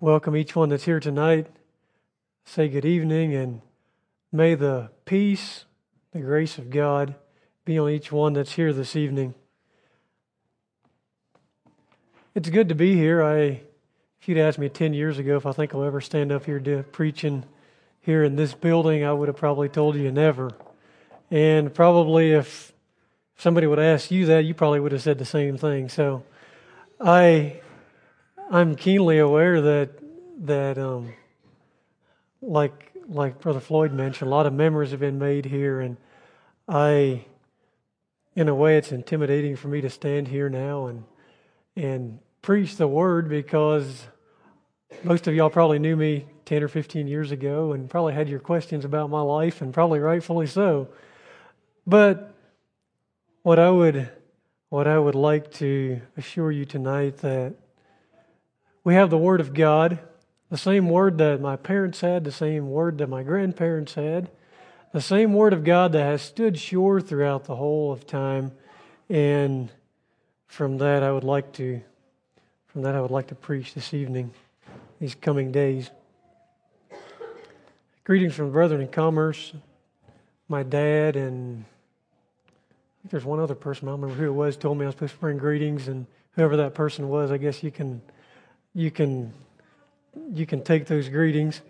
welcome each one that's here tonight. Say good evening, and may the peace, the grace of God be on each one that's here this evening. It's good to be here. I, if you'd asked me 10 years ago if I think I'll ever stand up here preaching here in this building, I would have probably told you never. And probably if somebody would ask you that, you probably would have said the same thing. So I I'm keenly aware that that um, like like Brother Floyd mentioned, a lot of memories have been made here, and I, in a way, it's intimidating for me to stand here now and and preach the word because most of y'all probably knew me 10 or 15 years ago and probably had your questions about my life, and probably rightfully so. But what I would what I would like to assure you tonight that we have the Word of God, the same Word that my parents had, the same Word that my grandparents had, the same Word of God that has stood sure throughout the whole of time. And from that, I would like to, from that, I would like to preach this evening, these coming days. Greetings from Brethren in Commerce, my dad, and I think there's one other person, I don't remember who it was, told me I was supposed to bring greetings, and whoever that person was, I guess you can you can you can take those greetings.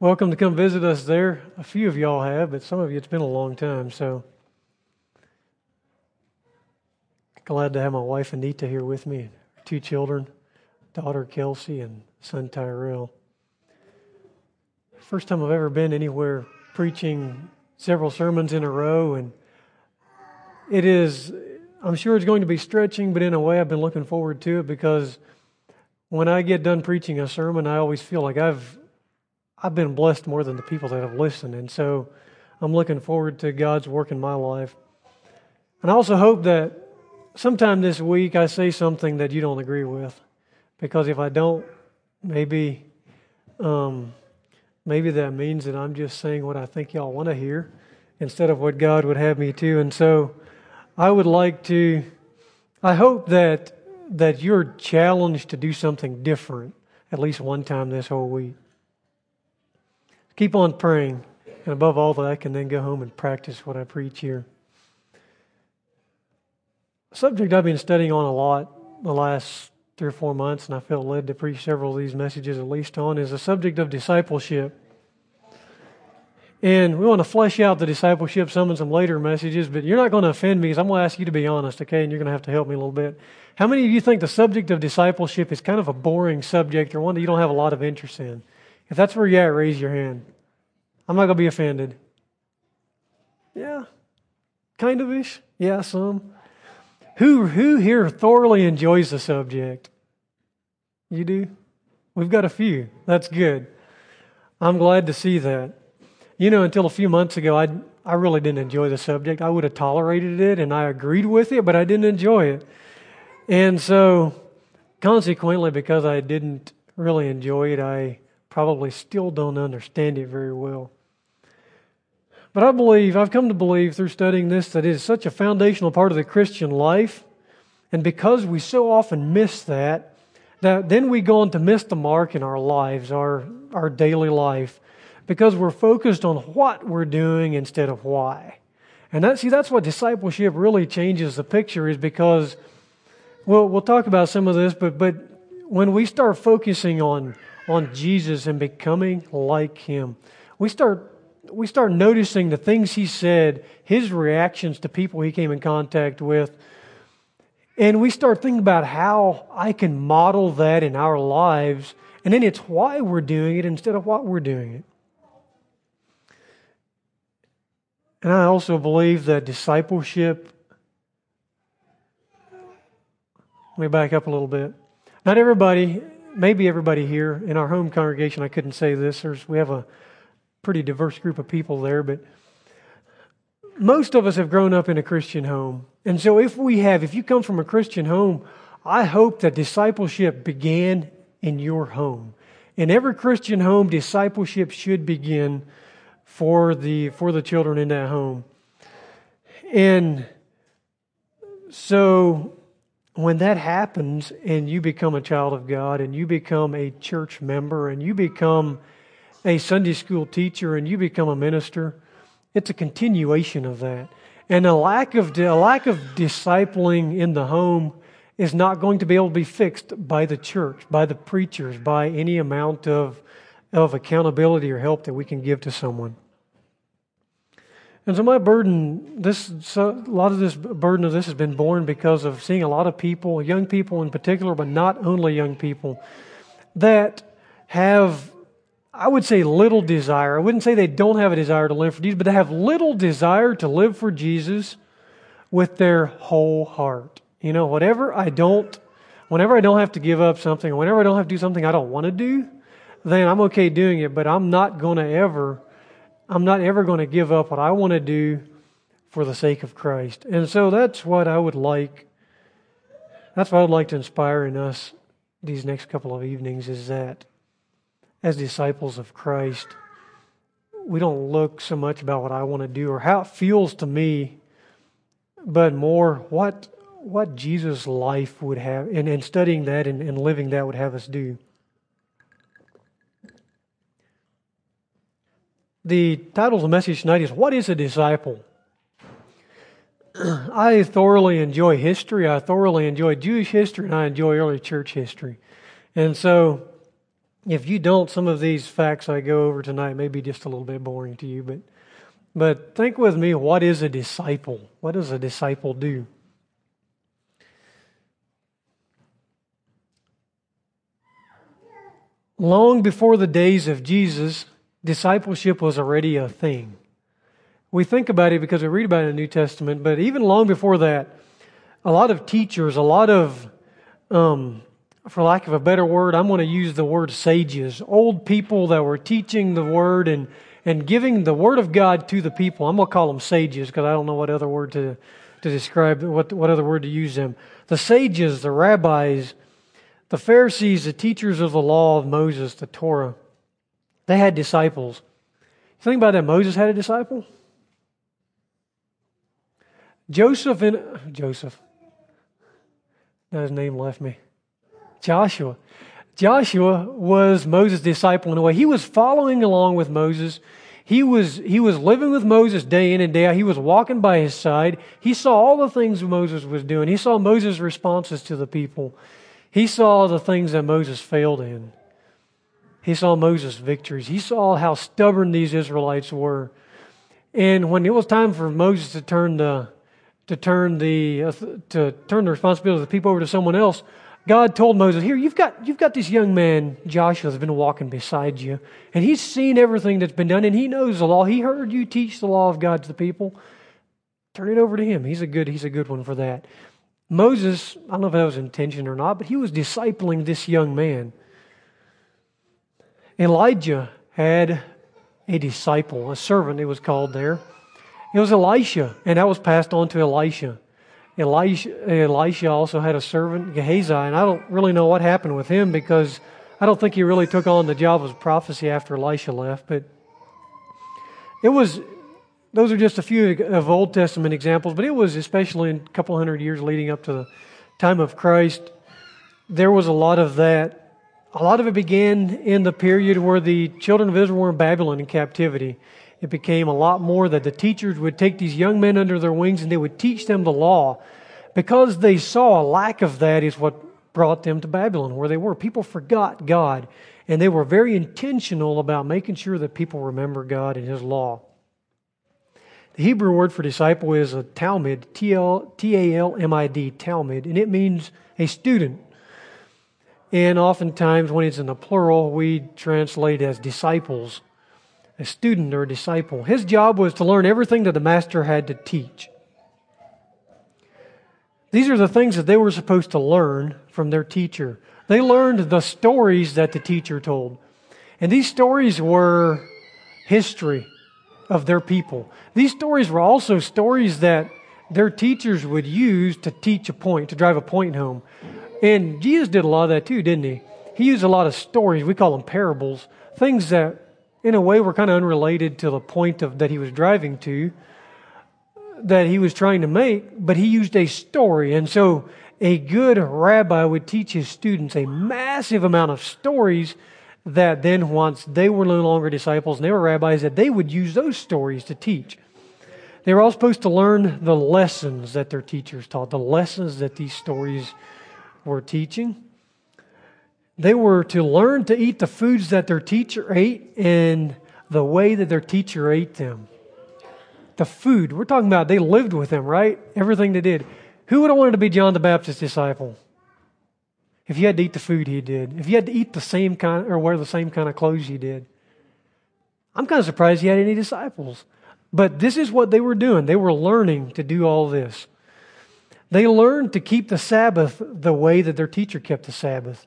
Welcome to come visit us there. A few of y'all have, but some of you it's been a long time. So glad to have my wife Anita here with me, two children, daughter Kelsey and son Tyrell. First time I've ever been anywhere preaching several sermons in a row, and it is. I'm sure it's going to be stretching, but in a way, I've been looking forward to it because when I get done preaching a sermon, I always feel like I've I've been blessed more than the people that have listened, and so I'm looking forward to God's work in my life. And I also hope that sometime this week I say something that you don't agree with, because if I don't, maybe um, maybe that means that I'm just saying what I think y'all want to hear instead of what God would have me to. And so I would like to. I hope that that you're challenged to do something different at least one time this whole week. Keep on praying, and above all, that I can then go home and practice what I preach here. A subject I've been studying on a lot the last three or four months, and I felt led to preach several of these messages at least on, is the subject of discipleship. And we want to flesh out the discipleship some in some later messages, but you're not going to offend me because I'm going to ask you to be honest, okay? And you're going to have to help me a little bit. How many of you think the subject of discipleship is kind of a boring subject or one that you don't have a lot of interest in? If that's where you're at, raise your hand. I'm not going to be offended. Yeah, kind of ish. Yeah, some. Who, who here thoroughly enjoys the subject? You do? We've got a few. That's good. I'm glad to see that. You know, until a few months ago, I, I really didn't enjoy the subject. I would have tolerated it and I agreed with it, but I didn't enjoy it. And so, consequently, because I didn't really enjoy it, I probably still don't understand it very well. But I believe, I've come to believe through studying this, that it is such a foundational part of the Christian life. And because we so often miss that, that then we go on to miss the mark in our lives, our, our daily life, because we're focused on what we're doing instead of why. And that, see, that's what discipleship really changes the picture, is because well, we'll talk about some of this, but, but when we start focusing on, on Jesus and becoming like Him, we start, we start noticing the things He said, His reactions to people He came in contact with, and we start thinking about how I can model that in our lives, and then it's why we're doing it instead of what we're doing it. And I also believe that discipleship Let me back up a little bit. Not everybody, maybe everybody here in our home congregation, I couldn't say this. There's, we have a pretty diverse group of people there, but most of us have grown up in a Christian home. And so if we have, if you come from a Christian home, I hope that discipleship began in your home. In every Christian home, discipleship should begin for the for the children in that home. And so when that happens and you become a child of God and you become a church member and you become a Sunday school teacher and you become a minister, it's a continuation of that. And a lack of, a lack of discipling in the home is not going to be able to be fixed by the church, by the preachers, by any amount of, of accountability or help that we can give to someone. And so my burden, this so a lot of this burden of this has been born because of seeing a lot of people, young people in particular, but not only young people, that have, I would say, little desire. I wouldn't say they don't have a desire to live for Jesus, but they have little desire to live for Jesus with their whole heart. You know, whatever I don't, whenever I don't have to give up something, whenever I don't have to do something I don't want to do, then I'm okay doing it, but I'm not going to ever I'm not ever going to give up what I want to do for the sake of Christ. And so that's what I would like. That's what I would like to inspire in us these next couple of evenings is that as disciples of Christ, we don't look so much about what I want to do or how it feels to me, but more what what Jesus' life would have, and, and studying that and, and living that would have us do. The title of the message tonight is What is a Disciple? I thoroughly enjoy history. I thoroughly enjoy Jewish history, and I enjoy early church history. And so, if you don't, some of these facts I go over tonight may be just a little bit boring to you, but, but think with me what is a disciple? What does a disciple do? Long before the days of Jesus, discipleship was already a thing. We think about it because we read about it in the New Testament, but even long before that, a lot of teachers, a lot of, um, for lack of a better word, I'm going to use the word sages, old people that were teaching the word and, and giving the word of God to the people. I'm going to call them sages because I don't know what other word to, to describe, what, what other word to use them. The sages, the rabbis, the Pharisees, the teachers of the law of Moses, the Torah. They had disciples. Think about that, Moses had a disciple? Joseph and Joseph. Now his name left me. Joshua. Joshua was Moses' disciple in a way. He was following along with Moses. He was, he was living with Moses day in and day out. He was walking by his side. He saw all the things Moses was doing. He saw Moses' responses to the people. He saw the things that Moses failed in. He saw Moses' victories. He saw how stubborn these Israelites were. And when it was time for Moses to turn the to turn the uh, to turn the responsibility of the people over to someone else, God told Moses, "Here, you've got you've got this young man Joshua that's been walking beside you, and he's seen everything that's been done, and he knows the law. He heard you teach the law of God to the people. Turn it over to him. He's a good he's a good one for that." Moses, I don't know if that was intention or not, but he was discipling this young man. Elijah had a disciple, a servant, it was called there. It was Elisha, and that was passed on to Elisha. Elisha, Elisha also had a servant, Gehazi, and I don't really know what happened with him because I don't think he really took on the job of prophecy after Elisha left. But it was, those are just a few of Old Testament examples, but it was especially in a couple hundred years leading up to the time of Christ, there was a lot of that a lot of it began in the period where the children of Israel were in Babylon in captivity. It became a lot more that the teachers would take these young men under their wings and they would teach them the law. Because they saw a lack of that is what brought them to Babylon, where they were. People forgot God, and they were very intentional about making sure that people remember God and His law. The Hebrew word for disciple is a Talmid, T A L M I D, Talmid, and it means a student and oftentimes, when it's in the plural, we translate as disciples, a student or a disciple. His job was to learn everything that the master had to teach. These are the things that they were supposed to learn from their teacher. They learned the stories that the teacher told. And these stories were history of their people. These stories were also stories that their teachers would use to teach a point, to drive a point home. And Jesus did a lot of that too, didn't he? He used a lot of stories. We call them parables, things that, in a way, were kind of unrelated to the point of that he was driving to, that he was trying to make. But he used a story, and so a good rabbi would teach his students a massive amount of stories that then, once they were no longer disciples and they were rabbis, that they would use those stories to teach. They were all supposed to learn the lessons that their teachers taught, the lessons that these stories were teaching. They were to learn to eat the foods that their teacher ate and the way that their teacher ate them. The food, we're talking about they lived with him, right? Everything they did. Who would have wanted to be John the Baptist's disciple? If you had to eat the food he did, if you had to eat the same kind or wear the same kind of clothes he did. I'm kind of surprised he had any disciples. But this is what they were doing. They were learning to do all this. They learned to keep the Sabbath the way that their teacher kept the Sabbath,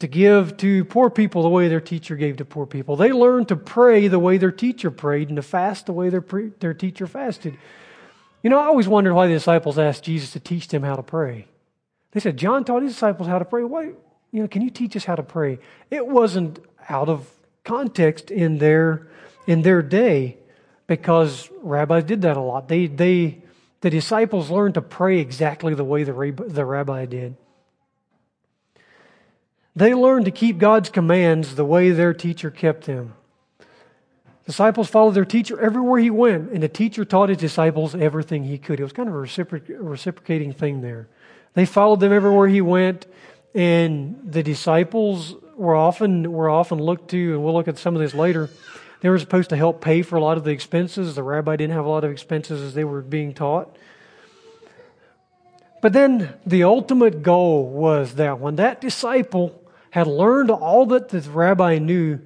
to give to poor people the way their teacher gave to poor people. They learned to pray the way their teacher prayed and to fast the way their, pre- their teacher fasted. You know, I always wondered why the disciples asked Jesus to teach them how to pray. They said, John taught his disciples how to pray. Why, you know, can you teach us how to pray? It wasn't out of context in their, in their day because rabbis did that a lot. They, they, the disciples learned to pray exactly the way the, the rabbi did. They learned to keep God's commands the way their teacher kept them. Disciples followed their teacher everywhere he went, and the teacher taught his disciples everything he could. It was kind of a reciproc- reciprocating thing there. They followed them everywhere he went, and the disciples were often were often looked to, and we'll look at some of this later. They were supposed to help pay for a lot of the expenses. The rabbi didn't have a lot of expenses as they were being taught. But then the ultimate goal was that when that disciple had learned all that the rabbi knew,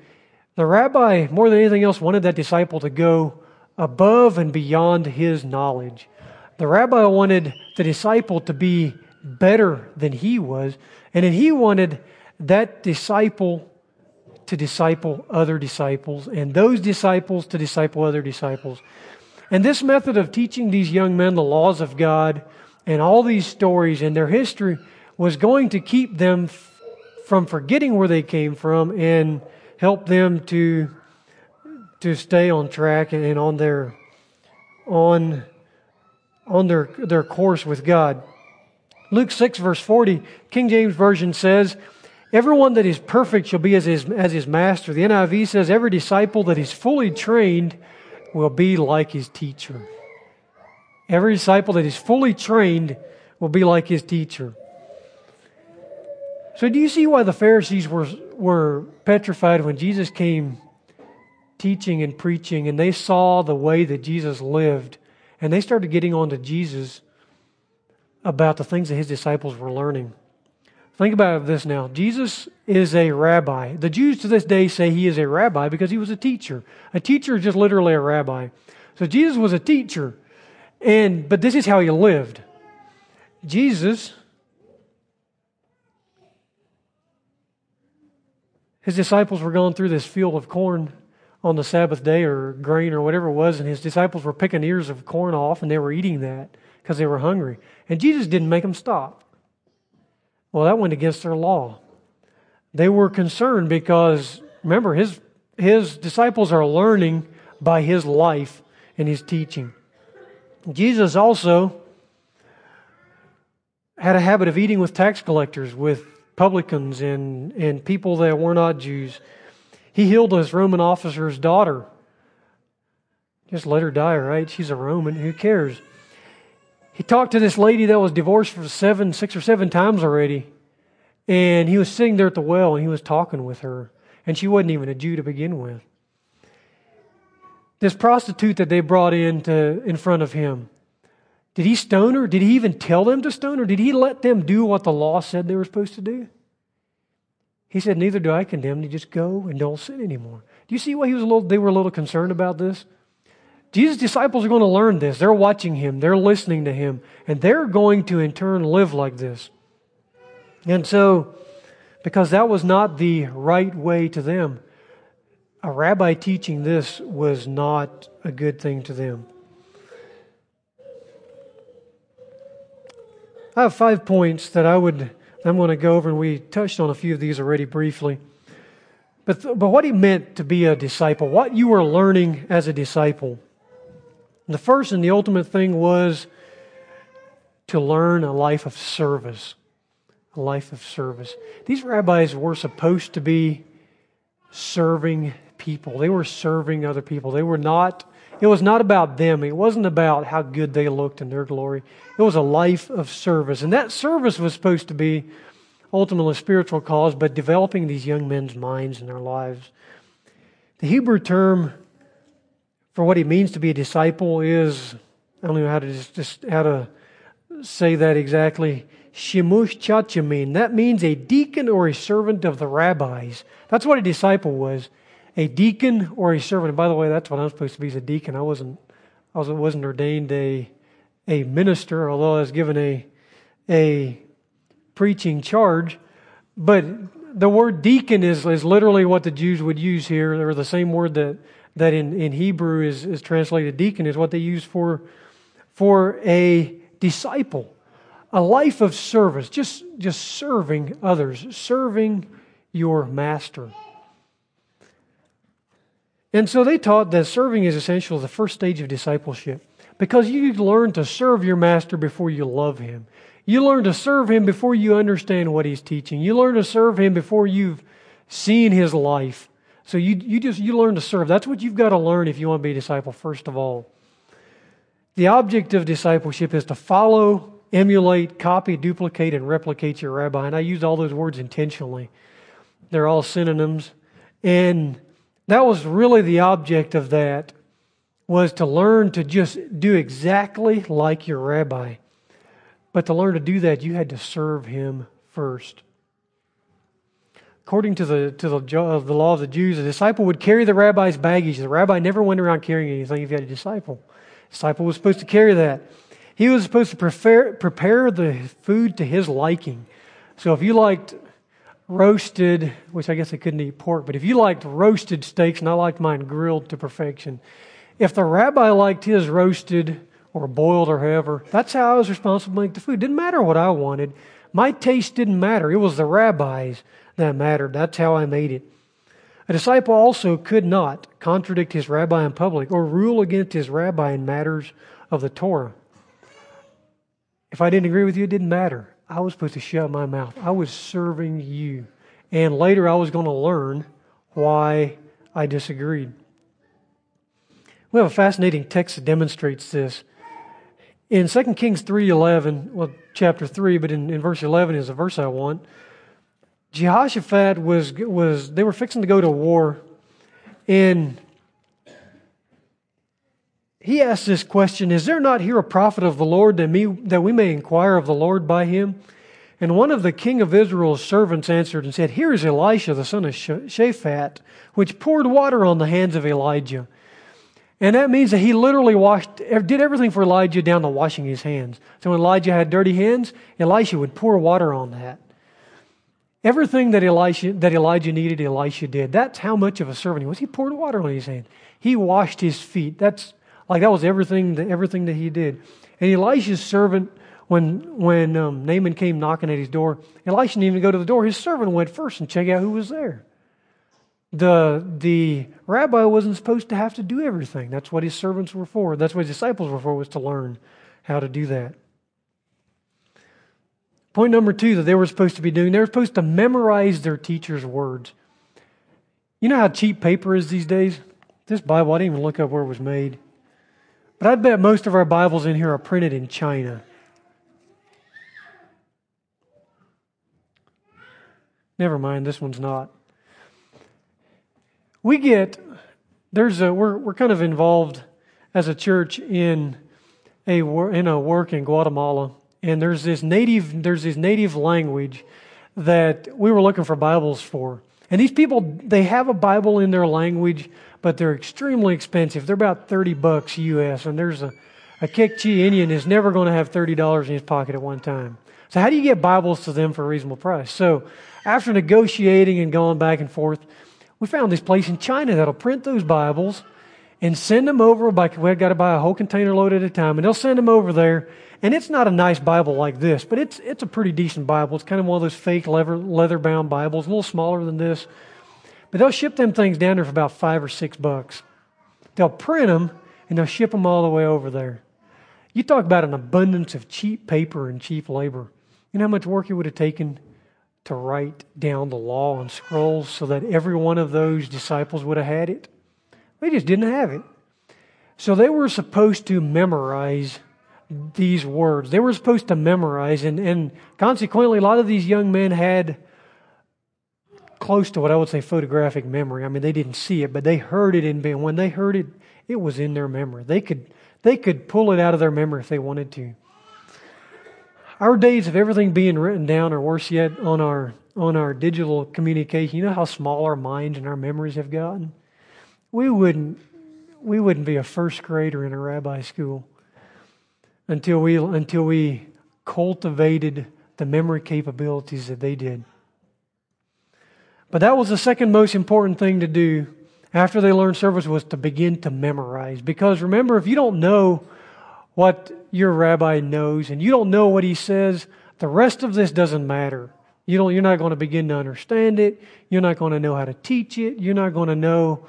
the rabbi, more than anything else, wanted that disciple to go above and beyond his knowledge. The rabbi wanted the disciple to be better than he was. And he wanted that disciple to disciple other disciples, and those disciples to disciple other disciples. And this method of teaching these young men the laws of God and all these stories and their history was going to keep them f- from forgetting where they came from and help them to, to stay on track and on their, on, on their, their course with God. Luke 6, verse 40, King James Version says, Everyone that is perfect shall be as his, as his master. The NIV says, Every disciple that is fully trained will be like his teacher. Every disciple that is fully trained will be like his teacher. So, do you see why the Pharisees were, were petrified when Jesus came teaching and preaching and they saw the way that Jesus lived and they started getting on to Jesus? about the things that his disciples were learning. Think about this now. Jesus is a rabbi. The Jews to this day say he is a rabbi because he was a teacher. A teacher is just literally a rabbi. So Jesus was a teacher. And but this is how he lived. Jesus his disciples were going through this field of corn on the Sabbath day or grain or whatever it was, and his disciples were picking ears of corn off and they were eating that because they were hungry. And Jesus didn't make them stop. Well, that went against their law. They were concerned because, remember, his, his disciples are learning by his life and his teaching. Jesus also had a habit of eating with tax collectors, with publicans, and, and people that were not Jews. He healed this Roman officer's daughter. Just let her die, right? She's a Roman. Who cares? He talked to this lady that was divorced for seven, six or seven times already. And he was sitting there at the well and he was talking with her. And she wasn't even a Jew to begin with. This prostitute that they brought in to, in front of him, did he stone her? Did he even tell them to stone her? Did he let them do what the law said they were supposed to do? He said, Neither do I condemn you. Just go and don't sin anymore. Do you see why he was a little, they were a little concerned about this? Jesus' disciples are going to learn this. They're watching him, they're listening to him, and they're going to in turn live like this. And so, because that was not the right way to them, a rabbi teaching this was not a good thing to them. I have five points that I would I'm going to go over, and we touched on a few of these already briefly. But, but what he meant to be a disciple, what you were learning as a disciple. The first and the ultimate thing was to learn a life of service. A life of service. These rabbis were supposed to be serving people. They were serving other people. They were not, it was not about them. It wasn't about how good they looked in their glory. It was a life of service. And that service was supposed to be ultimately a spiritual cause, but developing these young men's minds and their lives. The Hebrew term for what it means to be a disciple is, I don't know how to just, just how to say that exactly. Shemush chachamin. That means a deacon or a servant of the rabbis. That's what a disciple was. A deacon or a servant. And by the way, that's what I'm supposed to be as a deacon. I wasn't I wasn't ordained a a minister, although I was given a a preaching charge. But the word deacon is, is literally what the Jews would use here, or the same word that, that in, in Hebrew is, is translated deacon, is what they use for, for a disciple. A life of service, just, just serving others, serving your master. And so they taught that serving is essential the first stage of discipleship because you learn to serve your master before you love him. You learn to serve Him before you understand what He's teaching. You learn to serve Him before you've seen His life. So you, you just you learn to serve. That's what you've got to learn if you want to be a disciple, first of all. The object of discipleship is to follow, emulate, copy, duplicate, and replicate your rabbi. And I use all those words intentionally. They're all synonyms. And that was really the object of that was to learn to just do exactly like your rabbi. But to learn to do that, you had to serve him first. According to the, to the, the law of the Jews, a disciple would carry the rabbi's baggage. The rabbi never went around carrying anything if he had a disciple. The disciple was supposed to carry that. He was supposed to prepare, prepare the food to his liking. So if you liked roasted, which I guess I couldn't eat pork, but if you liked roasted steaks and I liked mine grilled to perfection, if the rabbi liked his roasted or boiled or however. That's how I was responsible to make the food. Didn't matter what I wanted. My taste didn't matter. It was the rabbis that mattered. That's how I made it. A disciple also could not contradict his rabbi in public or rule against his rabbi in matters of the Torah. If I didn't agree with you, it didn't matter. I was supposed to shut my mouth. I was serving you. And later I was going to learn why I disagreed. We have a fascinating text that demonstrates this. In 2 Kings 3.11, well, chapter 3, but in, in verse 11 is the verse I want, Jehoshaphat was, was, they were fixing to go to war, and he asked this question Is there not here a prophet of the Lord that, me, that we may inquire of the Lord by him? And one of the king of Israel's servants answered and said, Here is Elisha, the son of Shaphat, which poured water on the hands of Elijah. And that means that he literally washed, did everything for Elijah down to washing his hands. So when Elijah had dirty hands, Elisha would pour water on that. Everything that that Elijah needed, Elisha did. That's how much of a servant he was. He poured water on his hand. He washed his feet. That's like that was everything, that, everything that he did. And Elisha's servant, when when um, Naaman came knocking at his door, Elisha didn't even go to the door. His servant went first and check out who was there. The, the rabbi wasn't supposed to have to do everything. That's what his servants were for. That's what his disciples were for, was to learn how to do that. Point number two that they were supposed to be doing, they were supposed to memorize their teacher's words. You know how cheap paper is these days? This Bible, I didn't even look up where it was made. But I bet most of our Bibles in here are printed in China. Never mind, this one's not we get there's a we're we're kind of involved as a church in a in a work in Guatemala, and there's this native there's this native language that we were looking for Bibles for. And these people they have a Bible in their language, but they're extremely expensive. They're about thirty bucks US, and there's a a Kekchi Indian is never going to have thirty dollars in his pocket at one time. So how do you get Bibles to them for a reasonable price? So after negotiating and going back and forth, we found this place in China that'll print those Bibles and send them over. By, we've got to buy a whole container load at a time, and they'll send them over there. And it's not a nice Bible like this, but it's, it's a pretty decent Bible. It's kind of one of those fake leather, leather bound Bibles, a little smaller than this. But they'll ship them things down there for about five or six bucks. They'll print them and they'll ship them all the way over there. You talk about an abundance of cheap paper and cheap labor. You know how much work it would have taken to write down the law on scrolls so that every one of those disciples would have had it? They just didn't have it. So they were supposed to memorize these words. They were supposed to memorize, and, and consequently, a lot of these young men had close to what I would say photographic memory. I mean, they didn't see it, but they heard it, and when they heard it, it was in their memory. They could, they could pull it out of their memory if they wanted to. Our days of everything being written down, or worse yet, on our on our digital communication, you know how small our minds and our memories have gotten. We wouldn't we wouldn't be a first grader in a rabbi school until we until we cultivated the memory capabilities that they did. But that was the second most important thing to do after they learned service was to begin to memorize. Because remember, if you don't know what your rabbi knows and you don't know what he says, the rest of this doesn't matter. You don't, you're not going to begin to understand it. You're not going to know how to teach it. You're not going to know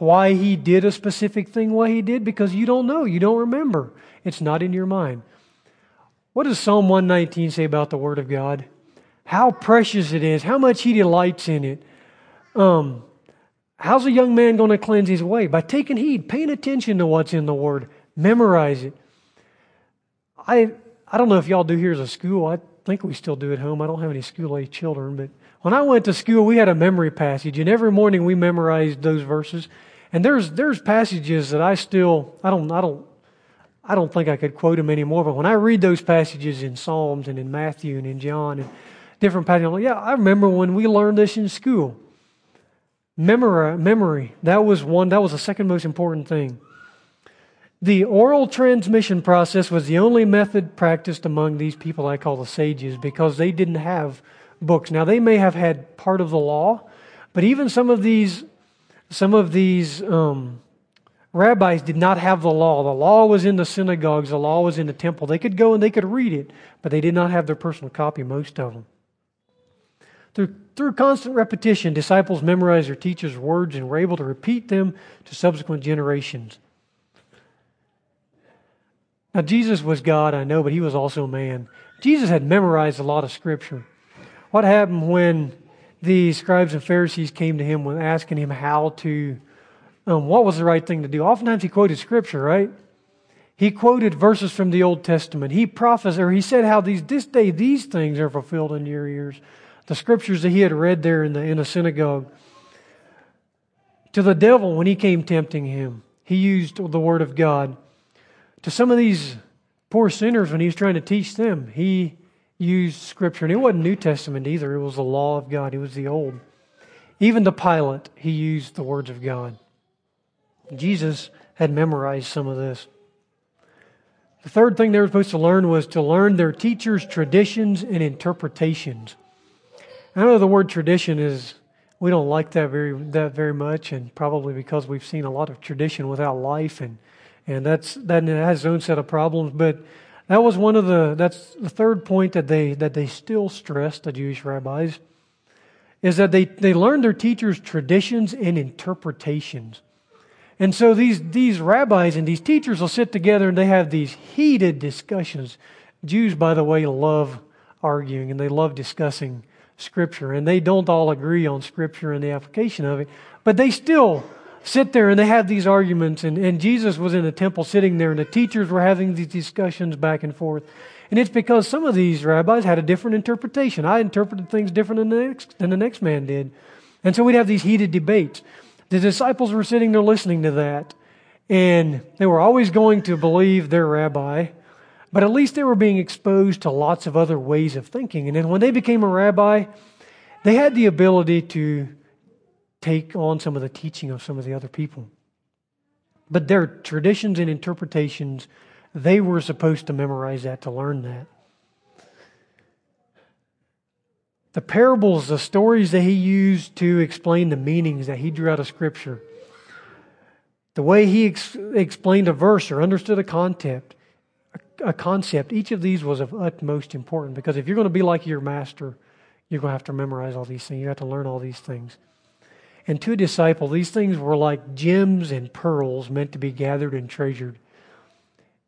why he did a specific thing, why he did, because you don't know. You don't remember. It's not in your mind. What does Psalm 119 say about the Word of God? How precious it is, how much he delights in it. Um, how's a young man going to cleanse his way? By taking heed, paying attention to what's in the Word, memorize it. I, I don't know if y'all do here as a school. I think we still do at home. I don't have any school age children, but when I went to school, we had a memory passage, and every morning we memorized those verses. And there's there's passages that I still I don't I don't I don't think I could quote them anymore. But when I read those passages in Psalms and in Matthew and in John and different passages, I'm like, yeah, I remember when we learned this in school. Memory, memory. That was one. That was the second most important thing. The oral transmission process was the only method practiced among these people I call the sages because they didn't have books. Now, they may have had part of the law, but even some of these, some of these um, rabbis did not have the law. The law was in the synagogues, the law was in the temple. They could go and they could read it, but they did not have their personal copy, most of them. Through, through constant repetition, disciples memorized their teacher's words and were able to repeat them to subsequent generations. Now, Jesus was God, I know, but he was also man. Jesus had memorized a lot of scripture. What happened when the scribes and Pharisees came to him when asking him how to, um, what was the right thing to do? Oftentimes he quoted scripture, right? He quoted verses from the Old Testament. He prophesied, or he said how these this day these things are fulfilled in your ears. The scriptures that he had read there in the in the synagogue. To the devil, when he came tempting him, he used the word of God to some of these poor sinners when he was trying to teach them, he used Scripture. And it wasn't New Testament either, it was the law of God, it was the Old. Even to Pilate, he used the words of God. Jesus had memorized some of this. The third thing they were supposed to learn was to learn their teachers' traditions and interpretations. I know the word tradition is we don't like that very that very much, and probably because we've seen a lot of tradition without life and and that's that has its own set of problems. But that was one of the that's the third point that they that they still stress the Jewish rabbis is that they they learn their teachers' traditions and interpretations. And so these these rabbis and these teachers will sit together and they have these heated discussions. Jews, by the way, love arguing and they love discussing Scripture, and they don't all agree on Scripture and the application of it, but they still sit there and they have these arguments, and, and Jesus was in the temple sitting there, and the teachers were having these discussions back and forth. And it's because some of these rabbis had a different interpretation. I interpreted things different than the next, than the next man did. And so we'd have these heated debates. The disciples were sitting there listening to that, and they were always going to believe their rabbi, but at least they were being exposed to lots of other ways of thinking. And then when they became a rabbi, they had the ability to take on some of the teaching of some of the other people. But their traditions and interpretations, they were supposed to memorize that to learn that. The parables, the stories that he used to explain the meanings that he drew out of Scripture, the way he ex- explained a verse or understood a concept, a, concept, each of these was of utmost importance because if you're going to be like your master, you're going to have to memorize all these things. You have to learn all these things. And to a disciple, these things were like gems and pearls meant to be gathered and treasured.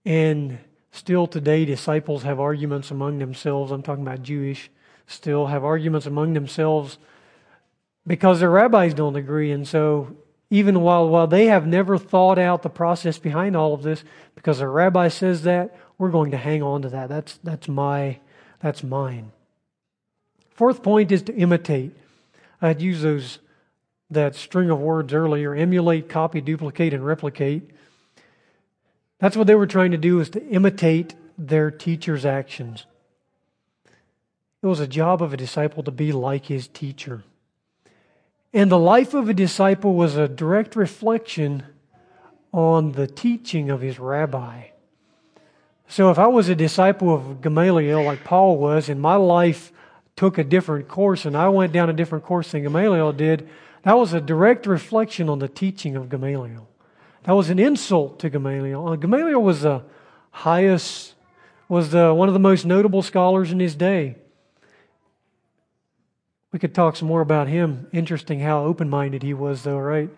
And Still today, disciples have arguments among themselves. I'm talking about Jewish, still have arguments among themselves because their rabbis don't agree. And so, even while, while they have never thought out the process behind all of this, because their rabbi says that, we're going to hang on to that. That's, that's, my, that's mine. Fourth point is to imitate. I'd use those that string of words earlier emulate, copy, duplicate, and replicate. That's what they were trying to do is to imitate their teacher's actions. It was a job of a disciple to be like his teacher. And the life of a disciple was a direct reflection on the teaching of his rabbi. So if I was a disciple of Gamaliel like Paul was, and my life took a different course and I went down a different course than Gamaliel did, that was a direct reflection on the teaching of Gamaliel. That was an insult to Gamaliel. Uh, Gamaliel was the highest, was the, one of the most notable scholars in his day. We could talk some more about him. Interesting how open minded he was, though, right?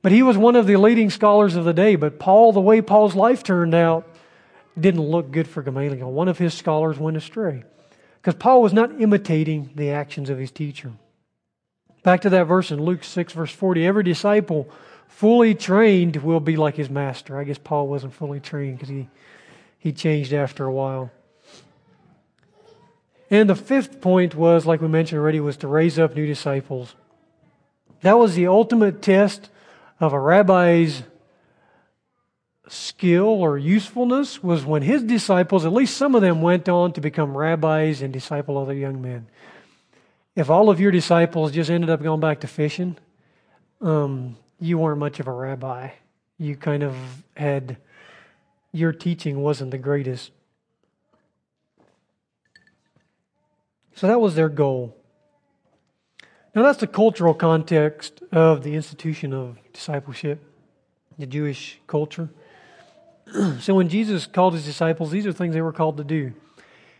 But he was one of the leading scholars of the day. But Paul, the way Paul's life turned out, didn't look good for Gamaliel. One of his scholars went astray because Paul was not imitating the actions of his teacher. Back to that verse in Luke 6, verse 40 every disciple fully trained will be like his master. I guess Paul wasn't fully trained because he, he changed after a while. And the fifth point was, like we mentioned already, was to raise up new disciples. That was the ultimate test of a rabbi's skill or usefulness was when his disciples, at least some of them, went on to become rabbis and disciple other young men if all of your disciples just ended up going back to fishing, um, you weren't much of a rabbi. You kind of had, your teaching wasn't the greatest. So that was their goal. Now, that's the cultural context of the institution of discipleship, the Jewish culture. so, when Jesus called his disciples, these are things they were called to do.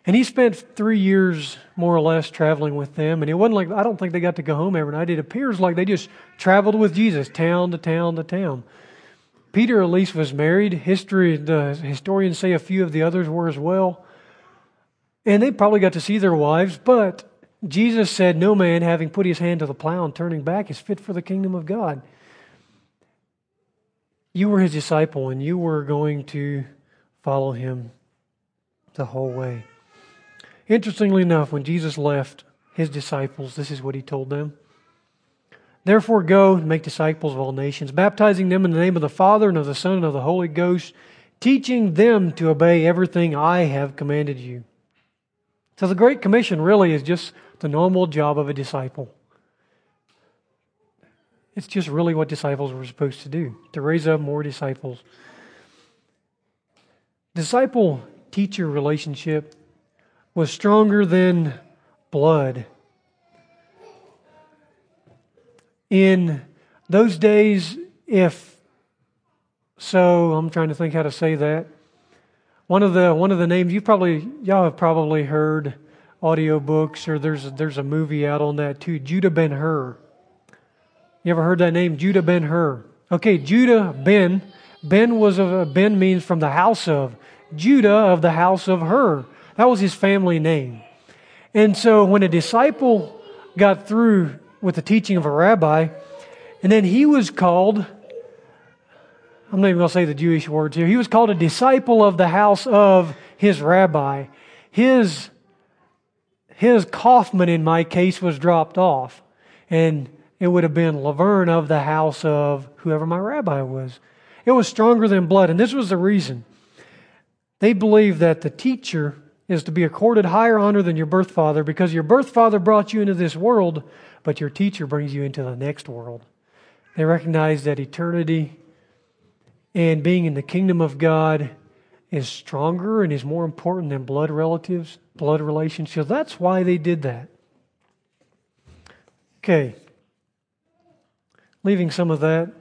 And he spent three years, more or less, traveling with them. And it wasn't like, I don't think they got to go home every night. It appears like they just traveled with Jesus, town to town to town. Peter, at least, was married. History, the historians say a few of the others were as well. And they probably got to see their wives, but Jesus said, No man, having put his hand to the plow and turning back, is fit for the kingdom of God. You were his disciple, and you were going to follow him the whole way. Interestingly enough, when Jesus left his disciples, this is what he told them. Therefore, go and make disciples of all nations, baptizing them in the name of the Father and of the Son and of the Holy Ghost, teaching them to obey everything I have commanded you. So, the Great Commission really is just the normal job of a disciple. It's just really what disciples were supposed to do to raise up more disciples. Disciple teacher relationship was stronger than blood. In those days, if so, I'm trying to think how to say that. One of the one of the names you probably y'all have probably heard audiobooks or there's there's a movie out on that too. Judah Ben Hur. You ever heard that name? Judah Ben Hur. Okay, Judah Ben. Ben was a Ben means from the house of. Judah of the house of Hur. That was his family name. And so when a disciple got through with the teaching of a rabbi, and then he was called, I'm not even going to say the Jewish words here, he was called a disciple of the house of his rabbi. His, his Kauffman, in my case, was dropped off. And it would have been Lavern of the house of whoever my rabbi was. It was stronger than blood. And this was the reason. They believed that the teacher is to be accorded higher honor than your birth father because your birth father brought you into this world, but your teacher brings you into the next world. They recognize that eternity and being in the kingdom of God is stronger and is more important than blood relatives, blood relationships. That's why they did that. Okay. Leaving some of that.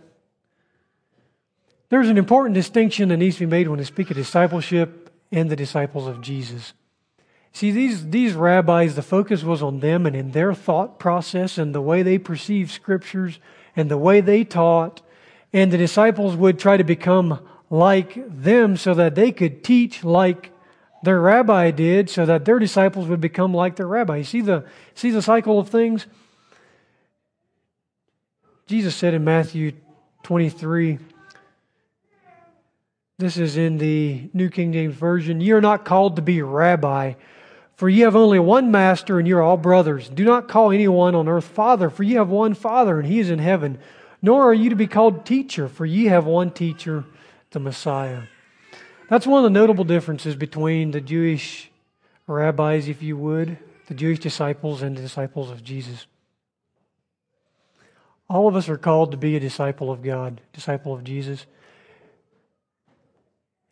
There's an important distinction that needs to be made when we speak of discipleship and the disciples of Jesus. See, these, these rabbis, the focus was on them and in their thought process and the way they perceived scriptures and the way they taught. And the disciples would try to become like them so that they could teach like their rabbi did so that their disciples would become like their rabbi. You see the, see the cycle of things? Jesus said in Matthew 23, this is in the New King James Version, you're not called to be rabbi, for ye have only one master, and ye are all brothers. Do not call anyone on earth father, for ye have one father, and he is in heaven. Nor are you to be called teacher, for ye have one teacher, the Messiah. That's one of the notable differences between the Jewish rabbis, if you would, the Jewish disciples, and the disciples of Jesus. All of us are called to be a disciple of God, disciple of Jesus.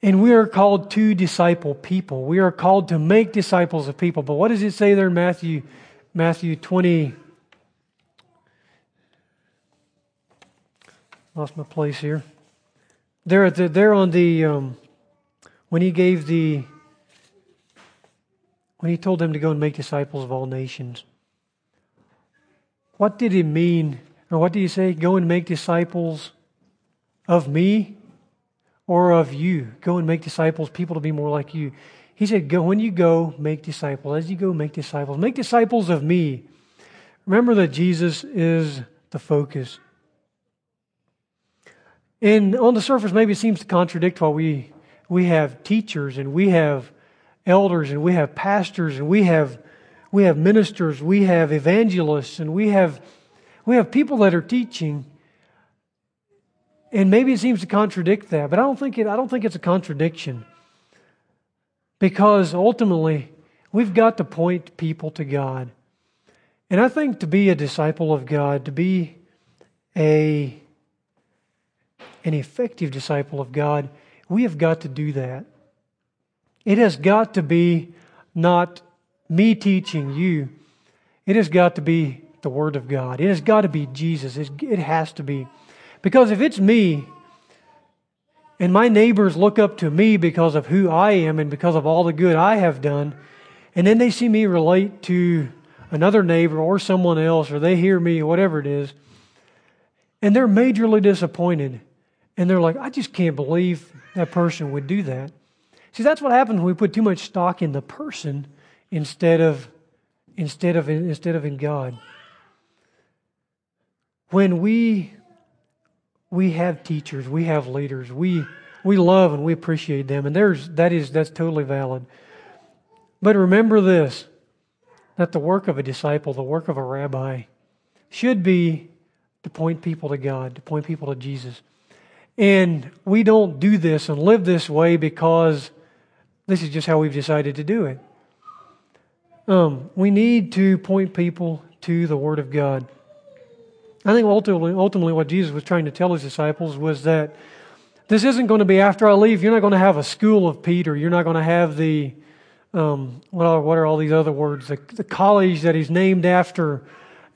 And we are called to disciple people. We are called to make disciples of people. But what does it say there in Matthew, Matthew 20? Lost my place here. There, at the, there on the um, when he gave the when he told them to go and make disciples of all nations. What did it mean or what do you say? Go and make disciples of me or of you. Go and make disciples, people to be more like you. He said, Go when you go, make disciples. As you go, make disciples. Make disciples of me. Remember that Jesus is the focus. And on the surface, maybe it seems to contradict why we, we have teachers and we have elders and we have pastors and we have, we have ministers, we have evangelists and we have we have people that are teaching, and maybe it seems to contradict that, but I don't think, it, I don't think it's a contradiction. Because ultimately, we've got to point people to God. And I think to be a disciple of God, to be a, an effective disciple of God, we have got to do that. It has got to be not me teaching you, it has got to be the Word of God. It has got to be Jesus. It has to be. Because if it's me, and my neighbors look up to me because of who I am and because of all the good I have done, and then they see me relate to another neighbor or someone else, or they hear me, whatever it is, and they're majorly disappointed. And they're like, I just can't believe that person would do that. See, that's what happens when we put too much stock in the person instead of instead of instead of in God when we we have teachers, we have leaders, we we love and we appreciate them, and there's that is that's totally valid. But remember this that the work of a disciple, the work of a rabbi, should be to point people to God, to point people to Jesus. And we don't do this and live this way because this is just how we've decided to do it. Um, we need to point people to the Word of God. I think ultimately, ultimately what Jesus was trying to tell his disciples was that this isn't going to be after I leave. You're not going to have a school of Peter. You're not going to have the, um, what, are, what are all these other words? The, the college that he's named after,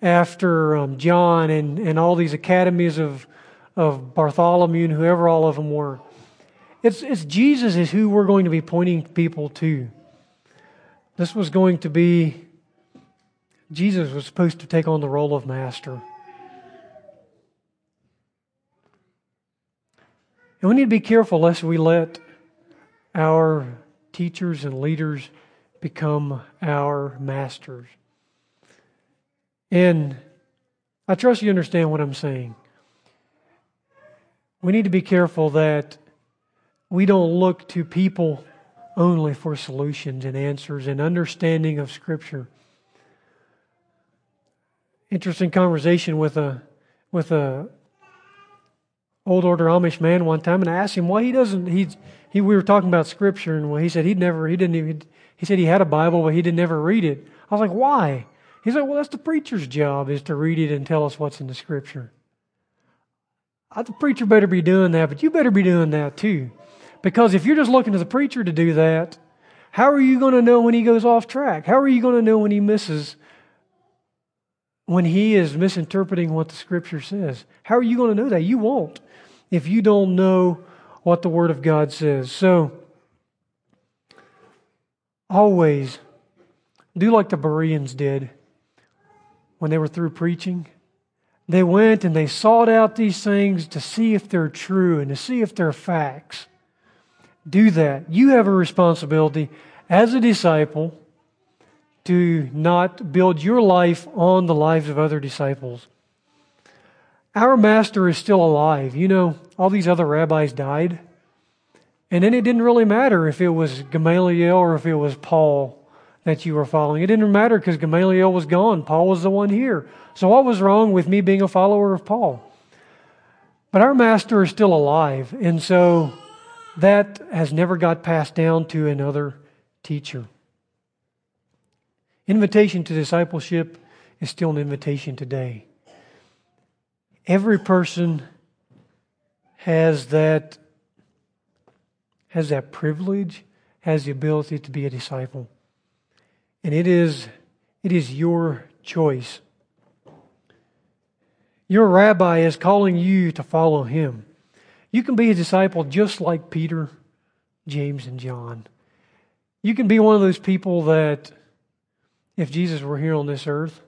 after um, John and, and all these academies of, of Bartholomew and whoever all of them were. It's, it's Jesus is who we're going to be pointing people to. This was going to be, Jesus was supposed to take on the role of master. And we need to be careful lest we let our teachers and leaders become our masters. And I trust you understand what I'm saying. We need to be careful that we don't look to people only for solutions and answers and understanding of Scripture. Interesting conversation with a with a old order Amish man one time and I asked him why he doesn't he he we were talking about scripture and he said he'd never he didn't even he said he had a Bible but he didn't ever read it. I was like, why? He said, well, that's the preacher's job is to read it and tell us what's in the scripture. I, the preacher better be doing that, but you better be doing that too. Because if you're just looking to the preacher to do that, how are you going to know when he goes off track? How are you going to know when he misses when he is misinterpreting what the scripture says? How are you going to know that? You won't if you don't know what the Word of God says. So, always do like the Bereans did when they were through preaching. They went and they sought out these things to see if they're true and to see if they're facts. do that. You have a responsibility as a disciple to not build your life on the lives of other disciples. Our master is still alive. You know, all these other rabbis died. And then it didn't really matter if it was Gamaliel or if it was Paul that you were following. It didn't matter because Gamaliel was gone. Paul was the one here. So what was wrong with me being a follower of Paul? But our master is still alive. And so that has never got passed down to another teacher. Invitation to discipleship is still an invitation today. Every person has that has that privilege, has the ability to be a disciple. And it is it is your choice. Your rabbi is calling you to follow him. You can be a disciple just like Peter, James, and John. You can be one of those people that if Jesus were here on this earth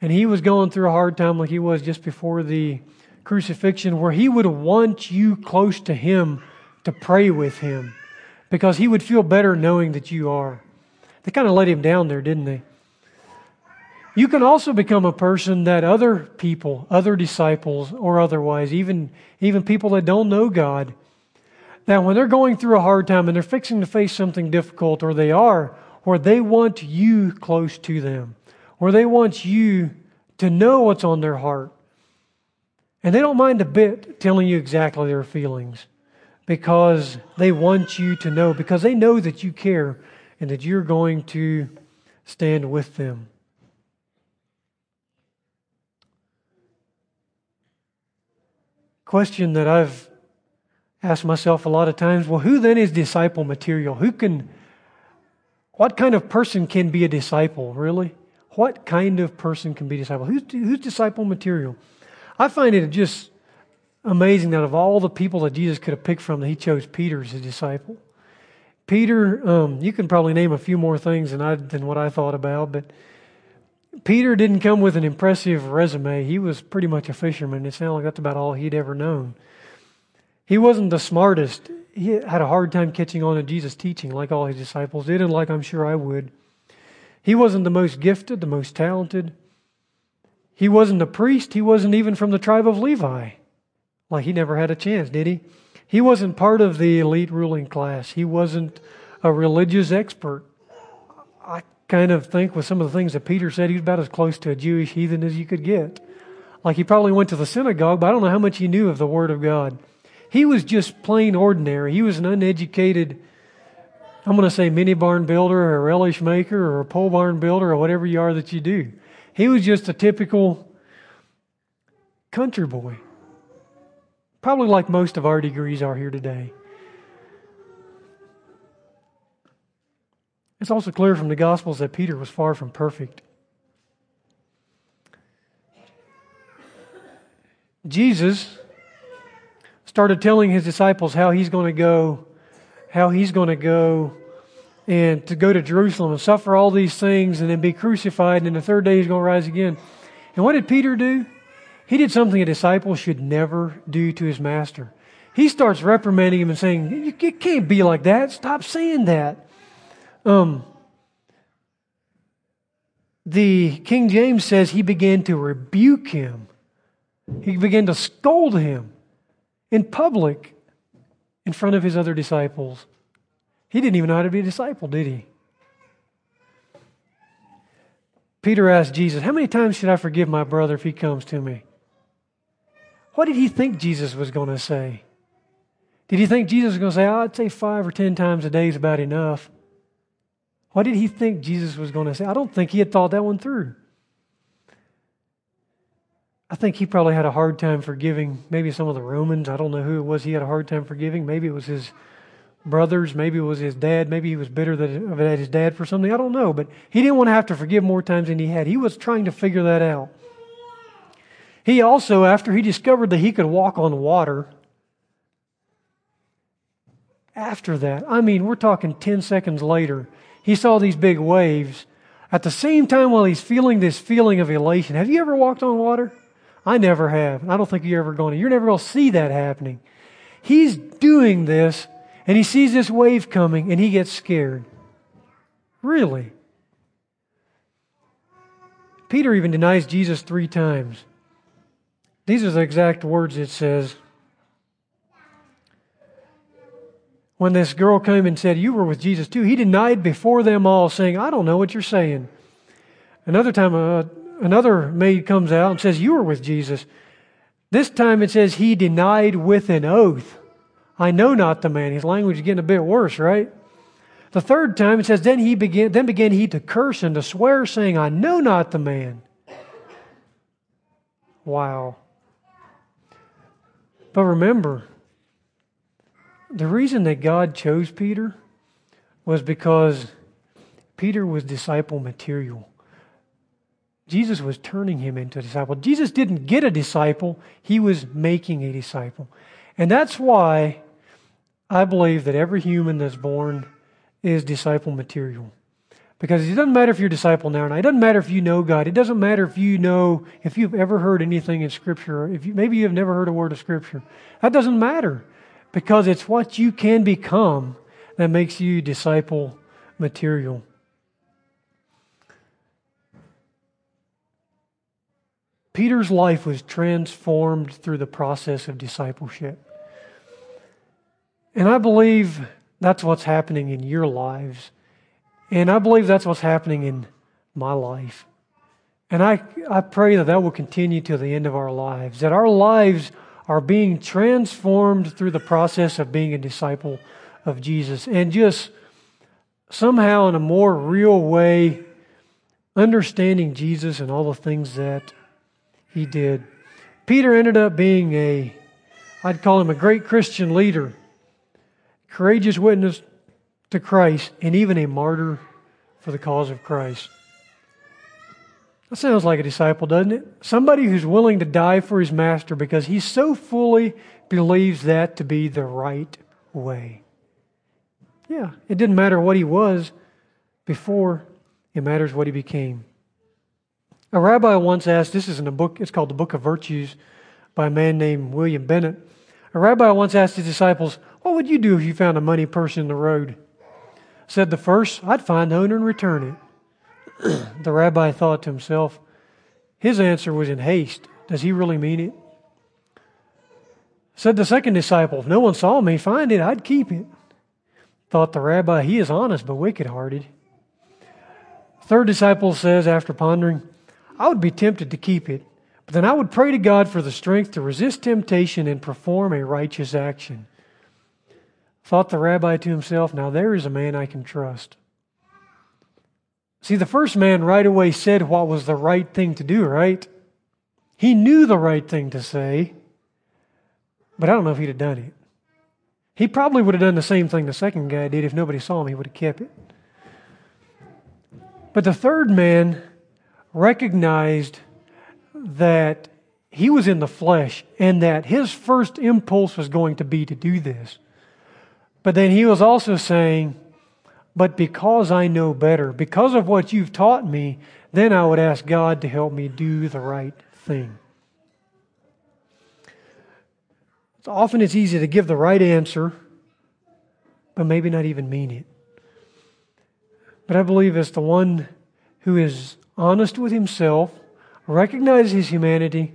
and he was going through a hard time like he was just before the crucifixion, where he would want you close to him to pray with him because he would feel better knowing that you are. They kind of let him down there, didn't they? You can also become a person that other people, other disciples, or otherwise, even, even people that don't know God, that when they're going through a hard time and they're fixing to face something difficult, or they are, or they want you close to them, where they want you to know what's on their heart. And they don't mind a bit telling you exactly their feelings because they want you to know, because they know that you care and that you're going to stand with them. Question that I've asked myself a lot of times well, who then is disciple material? Who can what kind of person can be a disciple, really? What kind of person can be disciple? Who's, who's disciple material? I find it just amazing that of all the people that Jesus could have picked from, that he chose Peter as a disciple. Peter, um, you can probably name a few more things than, I, than what I thought about, but Peter didn't come with an impressive resume. He was pretty much a fisherman. It sounded like that's about all he'd ever known. He wasn't the smartest he had a hard time catching on to Jesus' teaching, like all his disciples did, and like I'm sure I would. He wasn't the most gifted, the most talented. He wasn't a priest. He wasn't even from the tribe of Levi. Like he never had a chance, did he? He wasn't part of the elite ruling class. He wasn't a religious expert. I kind of think with some of the things that Peter said, he was about as close to a Jewish heathen as you could get. Like he probably went to the synagogue, but I don't know how much he knew of the Word of God. He was just plain ordinary. He was an uneducated, I'm going to say mini barn builder or relish maker or pole barn builder or whatever you are that you do. He was just a typical country boy. Probably like most of our degrees are here today. It's also clear from the Gospels that Peter was far from perfect. Jesus started telling his disciples how he's going to go, how he's going to go and to go to Jerusalem and suffer all these things and then be crucified, and then the third day he's going to rise again. And what did Peter do? He did something a disciple should never do to his master. He starts reprimanding him and saying, You, can't be like that. Stop saying that. Um, the King James says he began to rebuke him. He began to scold him in public in front of his other disciples. He didn't even know how to be a disciple, did he? Peter asked Jesus, How many times should I forgive my brother if he comes to me? What did he think Jesus was going to say? Did he think Jesus was going to say, oh, I'd say five or ten times a day is about enough? What did he think Jesus was going to say? I don't think he had thought that one through. I think he probably had a hard time forgiving maybe some of the Romans. I don't know who it was he had a hard time forgiving. Maybe it was his brothers. Maybe it was his dad. Maybe he was bitter at his dad for something. I don't know. But he didn't want to have to forgive more times than he had. He was trying to figure that out. He also, after he discovered that he could walk on water, after that, I mean, we're talking 10 seconds later, he saw these big waves. At the same time, while he's feeling this feeling of elation, have you ever walked on water? I never have. I don't think you're ever going to. You're never going to see that happening. He's doing this, And he sees this wave coming and he gets scared. Really? Peter even denies Jesus three times. These are the exact words it says. When this girl came and said, You were with Jesus too, he denied before them all, saying, I don't know what you're saying. Another time, uh, another maid comes out and says, You were with Jesus. This time it says, He denied with an oath, I know not the man. His language is getting a bit worse, right? The third time it says, Then he began then began he to curse and to swear, saying, I know not the man. Wow. But remember, the reason that God chose Peter was because Peter was disciple material. Jesus was turning him into a disciple. Jesus didn't get a disciple, he was making a disciple. And that's why I believe that every human that's born is disciple material. Because it doesn't matter if you're a disciple now or not. It doesn't matter if you know God. It doesn't matter if you know, if you've ever heard anything in Scripture, or if you, maybe you've never heard a word of Scripture. That doesn't matter because it's what you can become that makes you disciple material. Peter's life was transformed through the process of discipleship. And I believe that's what's happening in your lives. And I believe that's what's happening in my life. And I, I pray that that will continue to the end of our lives, that our lives are being transformed through the process of being a disciple of Jesus and just somehow in a more real way understanding Jesus and all the things that he did. Peter ended up being a, I'd call him a great Christian leader courageous witness to Christ, and even a martyr for the cause of Christ. That sounds like a disciple, doesn't it? Somebody who's willing to die for his master because he so fully believes that to be the right way. Yeah, it didn't matter what he was before, it matters what he became. A rabbi once asked, this is in a book, it's called the Book of Virtues by a man named William Bennett. A rabbi once asked his disciples, what would you do if you found a money purse in the road? Said the first, I'd find the owner and return it. the rabbi thought to himself, his answer was in haste. Does he really mean it? Said the second disciple, If no one saw me find it, I'd keep it. Thought the rabbi, he is honest but wicked hearted. Third disciple says, after pondering, I would be tempted to keep it, but then I would pray to God for the strength to resist temptation and perform a righteous action. Thought the rabbi to himself, Now there is a man I can trust. See, the first man right away said what was the right thing to do, right? He knew the right thing to say, but I don't know if he'd have done it. He probably would have done the same thing the second guy did. If nobody saw him, he would have kept it. But the third man recognized that he was in the flesh and that his first impulse was going to be to do this. But then he was also saying, But because I know better, because of what you've taught me, then I would ask God to help me do the right thing. So often it's easy to give the right answer, but maybe not even mean it. But I believe it's the one who is honest with himself, recognizes his humanity,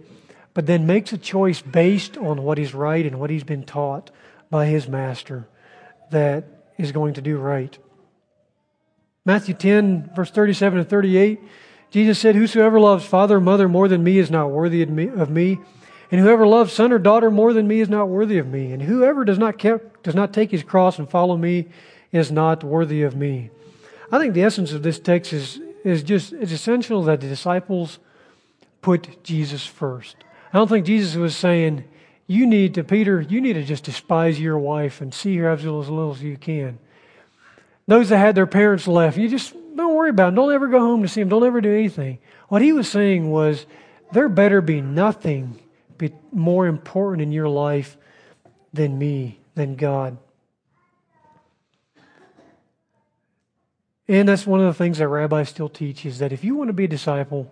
but then makes a choice based on what is right and what he's been taught by his master that is going to do right. Matthew 10, verse 37 and 38, Jesus said, Whosoever loves father or mother more than me is not worthy of me, and whoever loves son or daughter more than me is not worthy of me, and whoever does not, kept, does not take his cross and follow me is not worthy of me. I think the essence of this text is, is just, it's essential that the disciples put Jesus first. I don't think Jesus was saying, you need to, Peter, you need to just despise your wife and see her as little as you can. Those that had their parents left, you just don't worry about them. Don't ever go home to see them. Don't ever do anything. What he was saying was, there better be nothing more important in your life than me, than God. And that's one of the things that rabbis still teach is that if you want to be a disciple,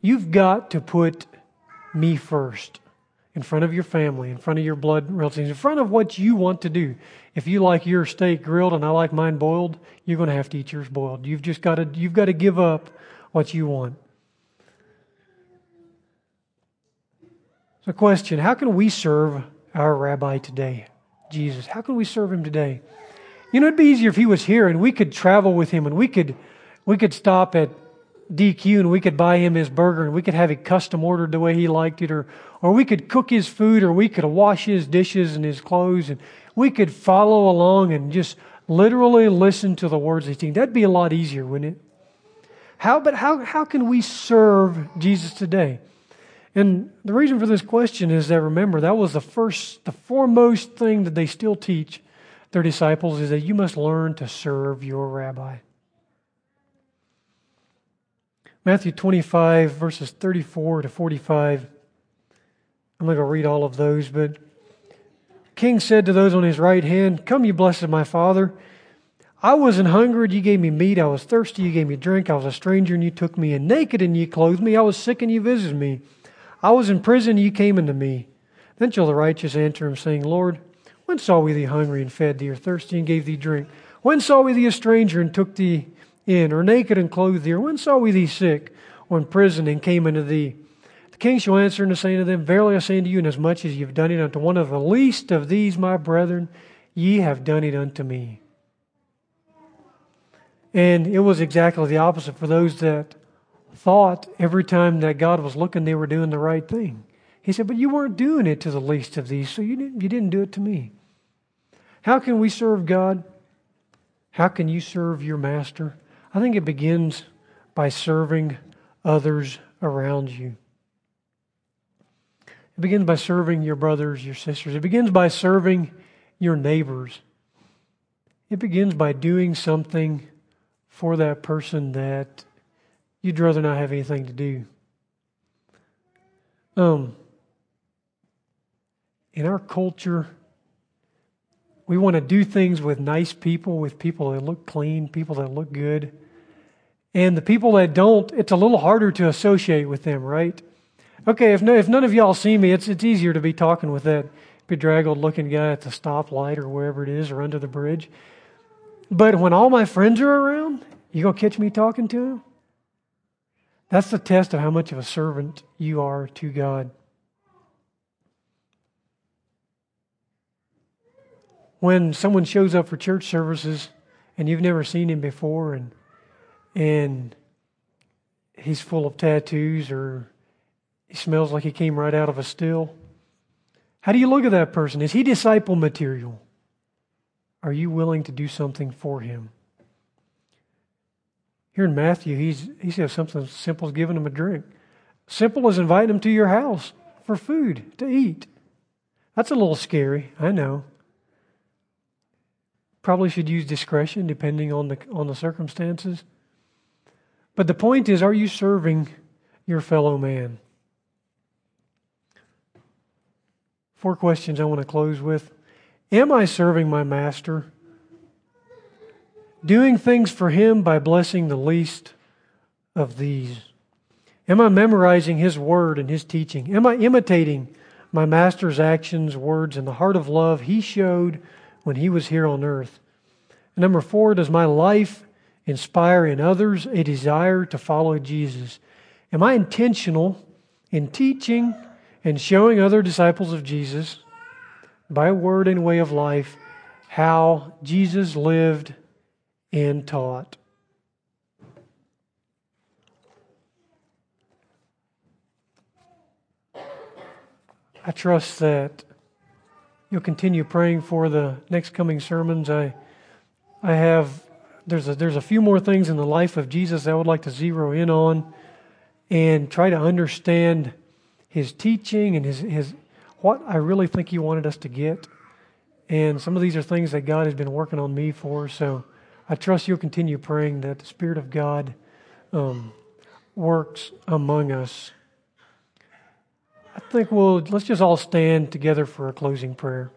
you've got to put me first. in front of your family, in front of your blood relatives, in front of what you want to do. If you like your steak grilled and I like mine boiled, you're going to have to eat yours boiled. You've just got to, you've got to give up what you want. So, question How can we serve our rabbi today, Jesus? How can we serve him today? You know, it'd be easier if he was here and we could travel with him and we could, we could stop at DQ and we could buy him his burger and we could have it custom ordered the way he liked it, or, or we could cook his food, or we could wash his dishes and his clothes, and we could follow along and just literally listen to the words he's teaching. That'd be a lot easier, wouldn't it? How, but how, how can we serve Jesus today? And the reason for this question is that remember, that was the first, the foremost thing that they still teach their disciples is that you must learn to serve your rabbi. Matthew 25, verses 34 to 45. I'm not going to read all of those, but King said to those on his right hand, Come, you blessed of my Father. I was an hungered, you gave me meat. I was thirsty, and you gave me drink. I was a stranger, and you took me in. Naked, and you clothed me. I was sick, and you visited me. I was in prison, and you came unto me. Then shall the righteous answer him, saying, Lord, when saw we thee hungry and fed thee, or thirsty and gave thee drink? When saw we thee a stranger and took thee in, or naked and clothed thee? Or when saw we thee sick, or in prison and came unto thee? The king shall answer and say unto them, Verily I say unto you, inasmuch as ye have done it unto one of the least of these my brethren, ye have done it unto me. And it was exactly the opposite for those that thought every time that God was looking, they were doing the right thing. He said, But you weren't doing it to the least of these, so you didn't, you didn't do it to me. How can we serve God? How can you serve your master? I think it begins by serving others around you. It begins by serving your brothers, your sisters. It begins by serving your neighbors. It begins by doing something for that person that you'd rather not have anything to do. Um, in our culture, we want to do things with nice people, with people that look clean, people that look good. And the people that don't, it's a little harder to associate with them, right? Okay, if, no, if none of y'all see me, it's, it's easier to be talking with that bedraggled looking guy at the stoplight or wherever it is or under the bridge. But when all my friends are around, you gonna catch me talking to him? That's the test of how much of a servant you are to God. When someone shows up for church services and you've never seen him before and and he's full of tattoos or he smells like he came right out of a still. How do you look at that person? Is he disciple material? Are you willing to do something for him? Here in Matthew, he's, he says something simple as giving him a drink. Simple as inviting him to your house for food to eat. That's a little scary, I know. Probably should use discretion depending on the, on the circumstances. But the point is, are you serving your fellow man? Four questions I want to close with. Am I serving my master? Doing things for him by blessing the least of these? Am I memorizing his word and his teaching? Am I imitating my master's actions, words, and the heart of love he showed when he was here on earth? Number four, does my life inspire in others a desire to follow Jesus? Am I intentional in teaching and showing other disciples of Jesus by word and way of life how Jesus lived and taught? I trust that you'll continue praying for the next coming sermons. I, I have there's a, there's a few more things in the life of Jesus I would like to zero in on and try to understand his teaching and his, his what I really think he wanted us to get. And some of these are things that God has been working on me for. So I trust you'll continue praying that the Spirit of God um, works among us. I think we'll let's just all stand together for a closing prayer.